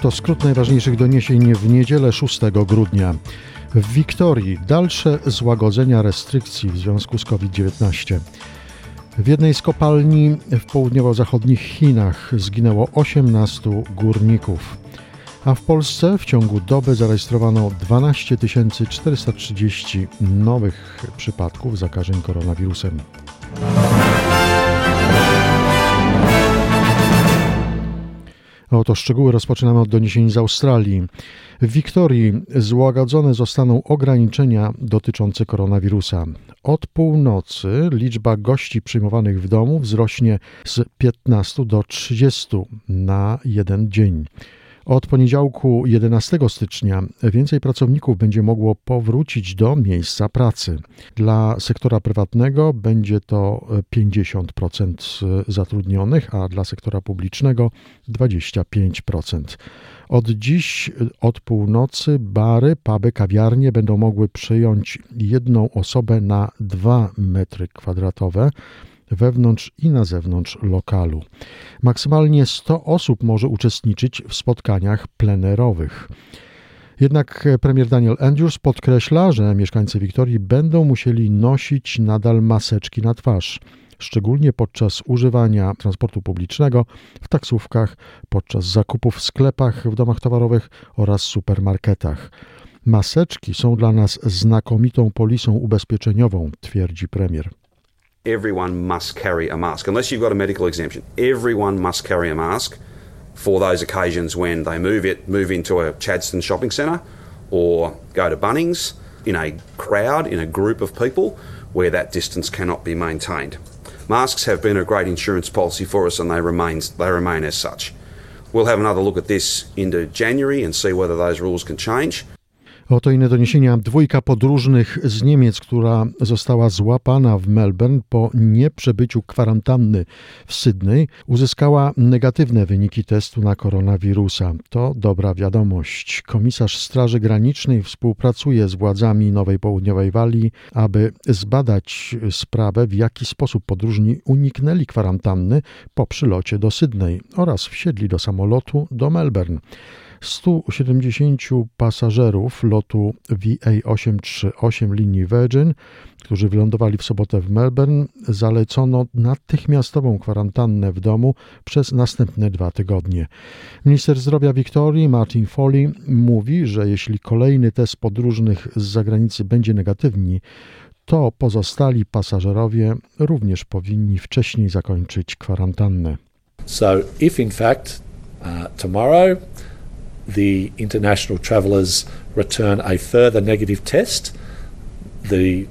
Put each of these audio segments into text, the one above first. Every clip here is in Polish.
Oto skrót najważniejszych doniesień w niedzielę 6 grudnia. W Wiktorii dalsze złagodzenia restrykcji w związku z COVID-19. W jednej z kopalni w południowo-zachodnich Chinach zginęło 18 górników, a w Polsce w ciągu doby zarejestrowano 12 430 nowych przypadków zakażeń koronawirusem. Oto szczegóły rozpoczynamy od doniesień z Australii. W Wiktorii złagodzone zostaną ograniczenia dotyczące koronawirusa. Od północy liczba gości przyjmowanych w domu wzrośnie z 15 do 30 na jeden dzień. Od poniedziałku 11 stycznia więcej pracowników będzie mogło powrócić do miejsca pracy. Dla sektora prywatnego będzie to 50% zatrudnionych, a dla sektora publicznego 25%. Od dziś, od północy, bary, puby, kawiarnie będą mogły przyjąć jedną osobę na 2 metry kwadratowe wewnątrz i na zewnątrz lokalu. Maksymalnie 100 osób może uczestniczyć w spotkaniach plenerowych. Jednak premier Daniel Andrews podkreśla, że mieszkańcy Wiktorii będą musieli nosić nadal maseczki na twarz, szczególnie podczas używania transportu publicznego, w taksówkach, podczas zakupów w sklepach, w domach towarowych oraz supermarketach. Maseczki są dla nas znakomitą polisą ubezpieczeniową, twierdzi premier. Everyone must carry a mask. Unless you've got a medical exemption, everyone must carry a mask for those occasions when they move it, move into a Chadston shopping centre or go to Bunnings in a crowd, in a group of people where that distance cannot be maintained. Masks have been a great insurance policy for us and they remain, they remain as such. We'll have another look at this into January and see whether those rules can change. Oto inne doniesienia. Dwójka podróżnych z Niemiec, która została złapana w Melbourne po nieprzebyciu kwarantanny w Sydney, uzyskała negatywne wyniki testu na koronawirusa. To dobra wiadomość. Komisarz Straży Granicznej współpracuje z władzami Nowej Południowej Walii, aby zbadać sprawę, w jaki sposób podróżni uniknęli kwarantanny po przylocie do Sydney oraz wsiedli do samolotu do Melbourne. 170 pasażerów lotu VA838 linii Virgin, którzy wylądowali w sobotę w Melbourne, zalecono natychmiastową kwarantannę w domu przez następne dwa tygodnie. Minister zdrowia Wiktorii Martin Foley mówi, że jeśli kolejny test podróżnych z zagranicy będzie negatywny, to pozostali pasażerowie również powinni wcześniej zakończyć kwarantannę. So, if in fact uh, tomorrow the international travellers return a further negative test, the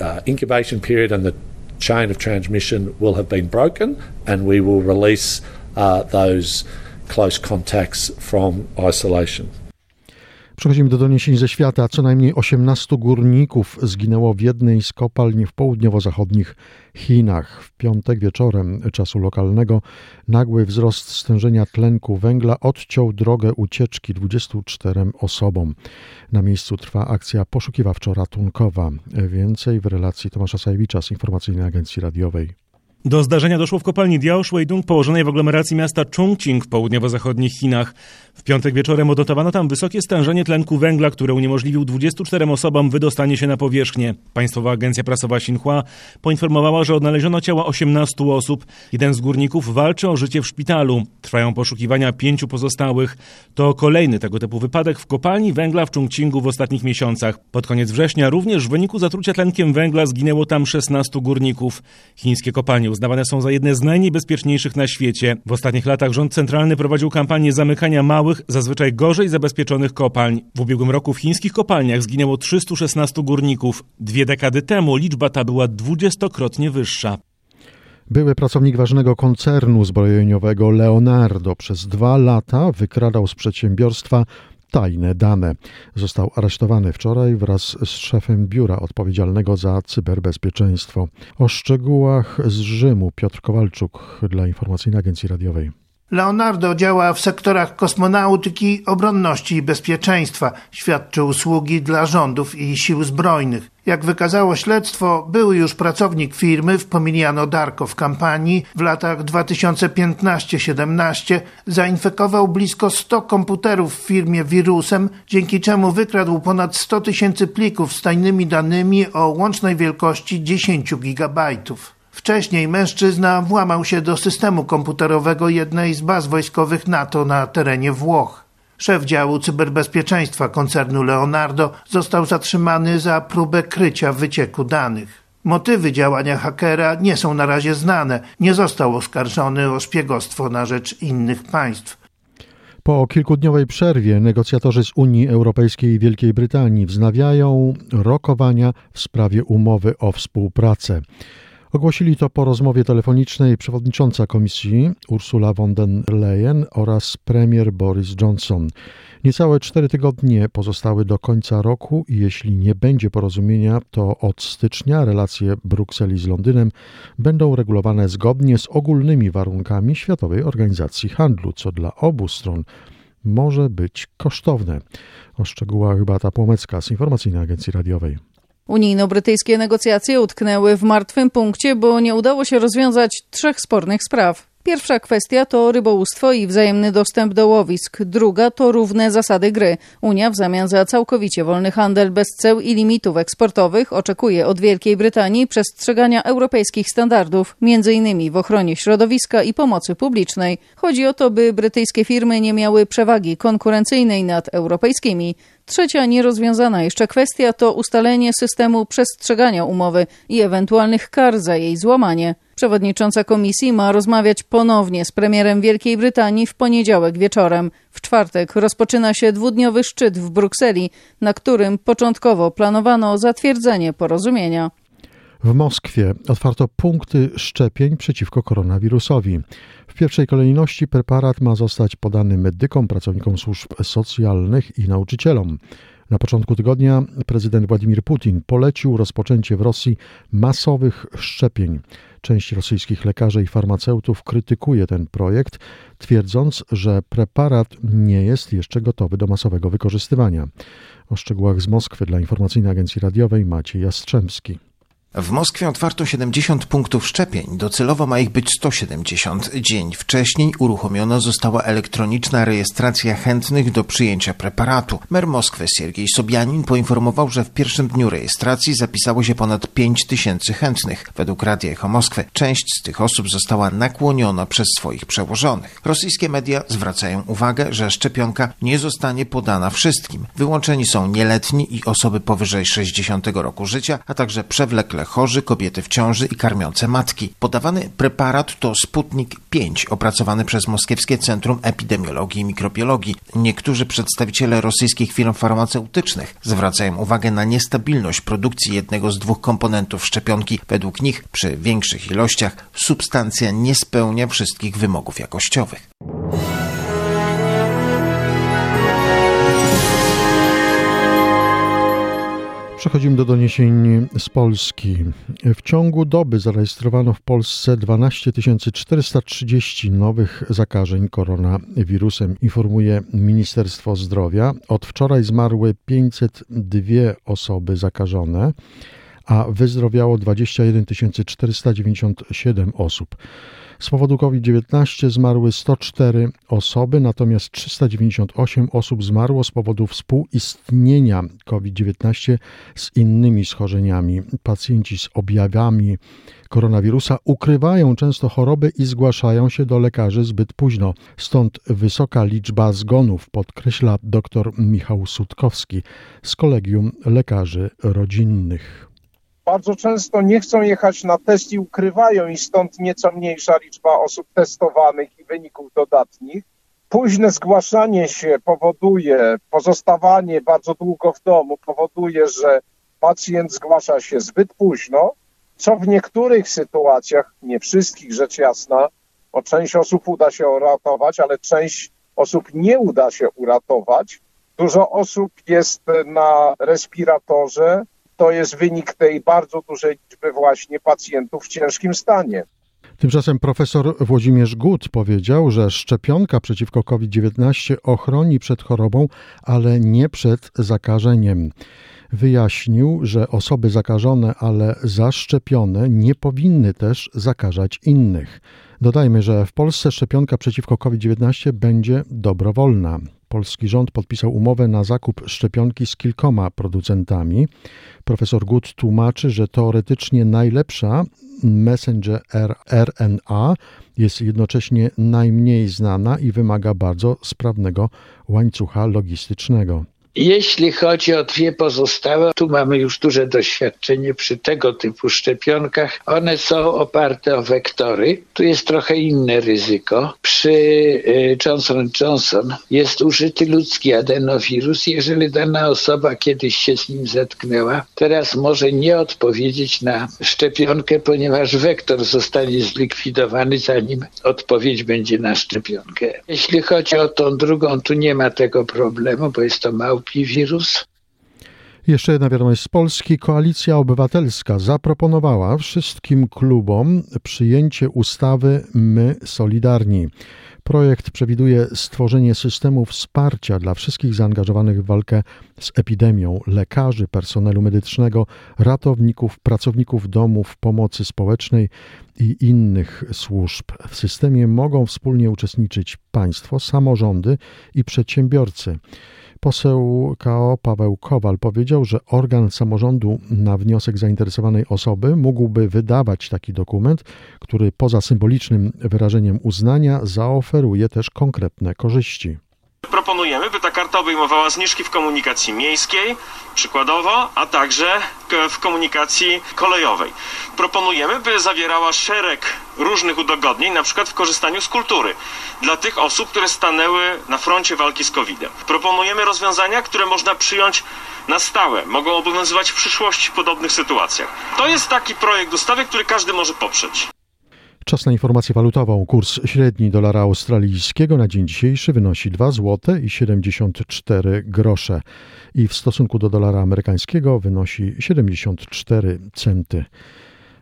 uh, incubation period and the chain of transmission will have been broken, and we will release uh, those close contacts from isolation. Przechodzimy do doniesień ze świata. Co najmniej 18 górników zginęło w jednej z kopalni w południowo-zachodnich Chinach. W piątek wieczorem czasu lokalnego nagły wzrost stężenia tlenku węgla odciął drogę ucieczki 24 osobom. Na miejscu trwa akcja poszukiwawczo-ratunkowa. Więcej w relacji Tomasza Sajewicza z Informacyjnej Agencji Radiowej. Do zdarzenia doszło w kopalni Diao Shuidong położonej w aglomeracji miasta Chongqing w południowo-zachodnich Chinach. W piątek wieczorem odnotowano tam wysokie stężenie tlenku węgla, które uniemożliwił 24 osobom wydostanie się na powierzchnię. Państwowa Agencja Prasowa Xinhua poinformowała, że odnaleziono ciała 18 osób. Jeden z górników walczy o życie w szpitalu. Trwają poszukiwania pięciu pozostałych. To kolejny tego typu wypadek w kopalni węgla w Chongqingu w ostatnich miesiącach. Pod koniec września również w wyniku zatrucia tlenkiem węgla zginęło tam 16 górników. Chińskie kopalnie uznawane są za jedne z najniebezpieczniejszych na świecie. W ostatnich latach rząd centralny prowadził kampanię zamykania małych, zazwyczaj gorzej zabezpieczonych kopalń. W ubiegłym roku w chińskich kopalniach zginęło 316 górników. Dwie dekady temu liczba ta była dwudziestokrotnie wyższa. Były pracownik ważnego koncernu zbrojeniowego Leonardo przez dwa lata wykradał z przedsiębiorstwa tajne dane. Został aresztowany wczoraj wraz z szefem biura odpowiedzialnego za cyberbezpieczeństwo. O szczegółach z Rzymu Piotr Kowalczuk dla Informacyjnej Agencji Radiowej. Leonardo działa w sektorach kosmonautyki, obronności i bezpieczeństwa. Świadczy usługi dla rządów i sił zbrojnych. Jak wykazało śledztwo, były już pracownik firmy w Pomiliano Darko w kampanii w latach 2015-17 zainfekował blisko 100 komputerów w firmie wirusem, dzięki czemu wykradł ponad 100 tysięcy plików z tajnymi danymi o łącznej wielkości 10 gigabajtów. Wcześniej mężczyzna włamał się do systemu komputerowego jednej z baz wojskowych NATO na terenie Włoch. Szef działu cyberbezpieczeństwa koncernu Leonardo został zatrzymany za próbę krycia wycieku danych. Motywy działania hakera nie są na razie znane. Nie został oskarżony o szpiegostwo na rzecz innych państw. Po kilkudniowej przerwie negocjatorzy z Unii Europejskiej i Wielkiej Brytanii wznawiają rokowania w sprawie umowy o współpracę. Ogłosili to po rozmowie telefonicznej przewodnicząca komisji Ursula von der Leyen oraz premier Boris Johnson. Niecałe cztery tygodnie pozostały do końca roku i jeśli nie będzie porozumienia, to od stycznia relacje Brukseli z Londynem będą regulowane zgodnie z ogólnymi warunkami Światowej Organizacji Handlu, co dla obu stron może być kosztowne. O szczegółach Bata Płomecka z Informacyjnej Agencji Radiowej. Unijno-brytyjskie negocjacje utknęły w martwym punkcie, bo nie udało się rozwiązać trzech spornych spraw. Pierwsza kwestia to rybołówstwo i wzajemny dostęp do łowisk. Druga to równe zasady gry. Unia w zamian za całkowicie wolny handel bez ceł i limitów eksportowych oczekuje od Wielkiej Brytanii przestrzegania europejskich standardów, m.in. w ochronie środowiska i pomocy publicznej. Chodzi o to, by brytyjskie firmy nie miały przewagi konkurencyjnej nad europejskimi. Trzecia nierozwiązana jeszcze kwestia to ustalenie systemu przestrzegania umowy i ewentualnych kar za jej złamanie. Przewodnicząca komisji ma rozmawiać ponownie z premierem Wielkiej Brytanii w poniedziałek wieczorem. W czwartek rozpoczyna się dwudniowy szczyt w Brukseli, na którym początkowo planowano zatwierdzenie porozumienia. W Moskwie otwarto punkty szczepień przeciwko koronawirusowi. W pierwszej kolejności preparat ma zostać podany medykom, pracownikom służb socjalnych i nauczycielom. Na początku tygodnia prezydent Władimir Putin polecił rozpoczęcie w Rosji masowych szczepień. Część rosyjskich lekarzy i farmaceutów krytykuje ten projekt, twierdząc, że preparat nie jest jeszcze gotowy do masowego wykorzystywania. O szczegółach z Moskwy dla Informacyjnej Agencji Radiowej Maciej Jastrzębski. W Moskwie otwarto 70 punktów szczepień, docelowo ma ich być 170. Dzień wcześniej uruchomiona została elektroniczna rejestracja chętnych do przyjęcia preparatu. Mer Moskwy Siergiej Sobianin poinformował, że w pierwszym dniu rejestracji zapisało się ponad 5 tysięcy chętnych. Według Radia Echo Moskwy część z tych osób została nakłoniona przez swoich przełożonych. Rosyjskie media zwracają uwagę, że szczepionka nie zostanie podana wszystkim. Wyłączeni są nieletni i osoby powyżej 60 roku życia, a także przewlekle chorzy, kobiety w ciąży i karmiące matki. Podawany preparat to Sputnik 5, opracowany przez Moskiewskie Centrum Epidemiologii i Mikrobiologii. Niektórzy przedstawiciele rosyjskich firm farmaceutycznych zwracają uwagę na niestabilność produkcji jednego z dwóch komponentów szczepionki. Według nich przy większych ilościach substancja nie spełnia wszystkich wymogów jakościowych. Przechodzimy do doniesień z Polski. W ciągu doby zarejestrowano w Polsce 12 430 nowych zakażeń koronawirusem, informuje Ministerstwo Zdrowia. Od wczoraj zmarły 502 osoby zakażone, a wyzdrowiało 21 497 osób. Z powodu COVID-19 zmarły 104 osoby, natomiast 398 osób zmarło z powodu współistnienia COVID-19 z innymi schorzeniami. Pacjenci z objawami koronawirusa ukrywają często choroby i zgłaszają się do lekarzy zbyt późno. Stąd wysoka liczba zgonów, podkreśla dr Michał Sutkowski z Kolegium Lekarzy Rodzinnych bardzo często nie chcą jechać na test i ukrywają i stąd nieco mniejsza liczba osób testowanych i wyników dodatnich. Późne zgłaszanie się powoduje, pozostawanie bardzo długo w domu powoduje, że pacjent zgłasza się zbyt późno, co w niektórych sytuacjach, nie wszystkich rzecz jasna, bo część osób uda się uratować, ale część osób nie uda się uratować, Dużo osób jest na respiratorze. To jest wynik tej bardzo dużej liczby właśnie pacjentów w ciężkim stanie. Tymczasem profesor Włodzimierz Gut powiedział, że szczepionka przeciwko COVID-19 ochroni przed chorobą, ale nie przed zakażeniem. Wyjaśnił, że osoby zakażone, ale zaszczepione nie powinny też zakażać innych. Dodajmy, że w Polsce szczepionka przeciwko COVID-19 będzie dobrowolna. Polski rząd podpisał umowę na zakup szczepionki z kilkoma producentami. Profesor Gut tłumaczy, że teoretycznie najlepsza messenger RNA jest jednocześnie najmniej znana i wymaga bardzo sprawnego łańcucha logistycznego. Jeśli chodzi o dwie pozostałe, tu mamy już duże doświadczenie przy tego typu szczepionkach. One są oparte o wektory. Tu jest trochę inne ryzyko. Przy y, Johnson Johnson jest użyty ludzki adenowirus. Jeżeli dana osoba kiedyś się z nim zetknęła, teraz może nie odpowiedzieć na szczepionkę, ponieważ wektor zostanie zlikwidowany, zanim odpowiedź będzie na szczepionkę. Jeśli chodzi o tą drugą, tu nie ma tego problemu, bo jest to wirus. Jeszcze jedna wiadomość z Polski. Koalicja Obywatelska zaproponowała wszystkim klubom przyjęcie ustawy My Solidarni. Projekt przewiduje stworzenie systemu wsparcia dla wszystkich zaangażowanych w walkę z epidemią lekarzy, personelu medycznego, ratowników, pracowników domów pomocy społecznej i innych służb. W systemie mogą wspólnie uczestniczyć państwo, samorządy i przedsiębiorcy. Poseł KO Paweł Kowal powiedział, że organ samorządu na wniosek zainteresowanej osoby mógłby wydawać taki dokument, który poza symbolicznym wyrażeniem uznania zaoferuje też konkretne korzyści. Proponujemy, by ta karta obejmowała zniżki w komunikacji miejskiej, przykładowo, a także w komunikacji kolejowej. Proponujemy, by zawierała szereg różnych udogodnień, na przykład w korzystaniu z kultury, dla tych osób, które stanęły na froncie walki z COVID-em. Proponujemy rozwiązania, które można przyjąć na stałe, mogą obowiązywać w przyszłości w podobnych sytuacjach. To jest taki projekt ustawy, który każdy może poprzeć. Czas na informację walutową. Kurs średni dolara australijskiego na dzień dzisiejszy wynosi 2 zł i 74 grosze i w stosunku do dolara amerykańskiego wynosi 74 centy.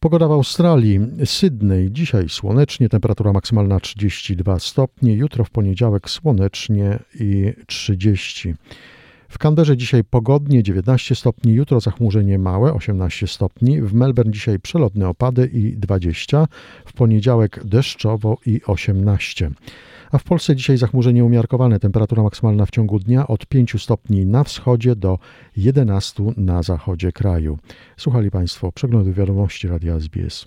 Pogoda w Australii. Sydney dzisiaj słonecznie, temperatura maksymalna 32 stopnie, jutro w poniedziałek słonecznie i 30. W Canberrze dzisiaj pogodnie 19 stopni, jutro zachmurzenie małe 18 stopni, w Melbourne dzisiaj przelotne opady i 20, w poniedziałek deszczowo i 18. A w Polsce dzisiaj zachmurzenie umiarkowane, temperatura maksymalna w ciągu dnia od 5 stopni na wschodzie do 11 na zachodzie kraju. Słuchali Państwo przeglądu wiadomości Radia SBS.